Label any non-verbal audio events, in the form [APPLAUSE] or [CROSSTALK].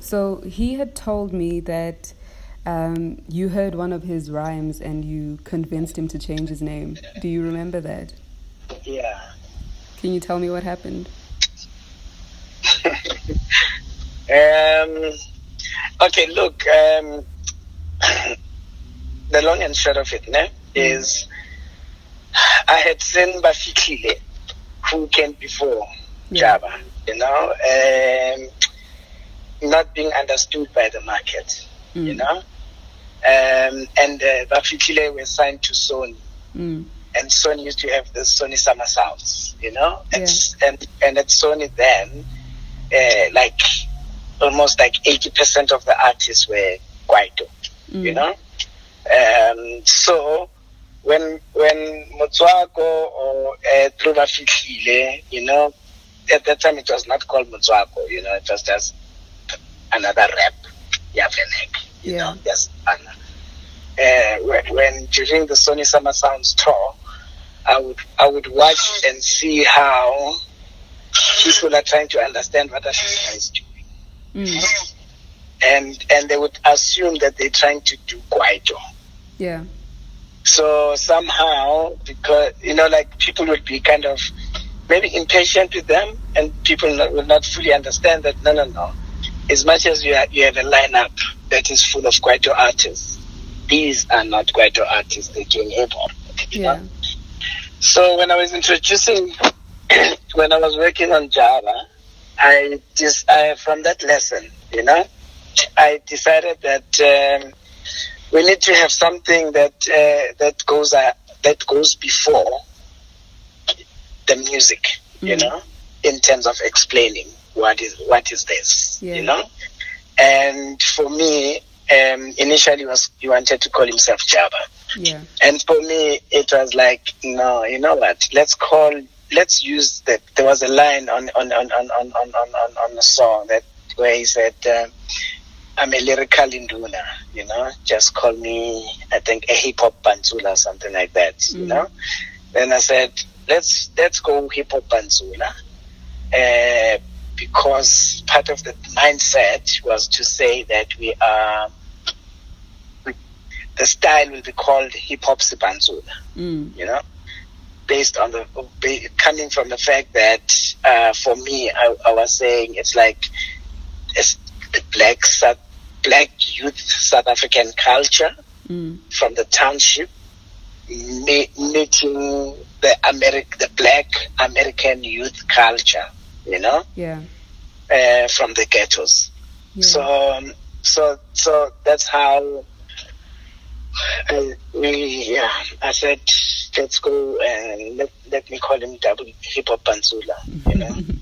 So he had told me that um, you heard one of his rhymes and you convinced him to change his name. Do you remember that? Yeah. Can you tell me what happened? [LAUGHS] um, okay, look, um, [COUGHS] the long and short of it ne, is I had seen Bafikile, who came before Yeah. Jabba, you know, um, not being understood by the market, you Mm. know. Um, and uh, Bafikile were signed to Sony. Mm. and Sony used to have the Sony Summer Sounds, you know, and Yeah. and, and at Sony then, uh, like almost like eighty percent of the artists were you Mm. know. Um, so when when Motswako or uh, Fihlile, you know, at that time it was not called Motswako, you know, it was just another rap, Yavenek, you Yeah. know, just. Uh, when, when during the Sony Summer Sounds tour, I would I would watch and see how people are trying to understand what Ashika is doing, Mm. and and they would assume that they're trying to do Kwaito. Yeah. So somehow, because you know, like people would be kind of maybe impatient with them, and people not, will not fully understand that. No, no, no. As much as you have, you have a lineup that is full of Kwaito artists, these are not Kwaito artists. They're doing hip hop. you know? Yeah. So when I was introducing, [CLEARS THROAT] when I was working on Jabba, I just I, from that lesson, you know, I decided that um, we need to have something that uh, that goes uh, that goes before the music, you Mhm. know, in terms of explaining what is what is this, Yeah. you know. And for me, um, initially was he wanted to call himself Jabba. Yeah. And for me, it was like, no, you know what? Let's call, let's use that. There was a line on on on on on on on, on, the song that where he said, uh, "I'm a lyrical induna," you know. Just call me, I think, a hip hop pantsula, something like that, you Mm. know. Then I said, let's let's go hip hop pantsula, uh, because part of the mindset was to say that we are. The style will be called hip hop sibanzula Mm. you know, based on the coming from the fact that uh, for me, I, I was saying it's like it's the black South, black youth South African culture Mm. from the township me- meeting the Americ the black American youth culture, you know, Yeah. uh, from the ghettos. Yeah. So, um, so, so that's how I, we, yeah, I said, let's go and let, let me call him double hip hop Pantsula, you know. [LAUGHS]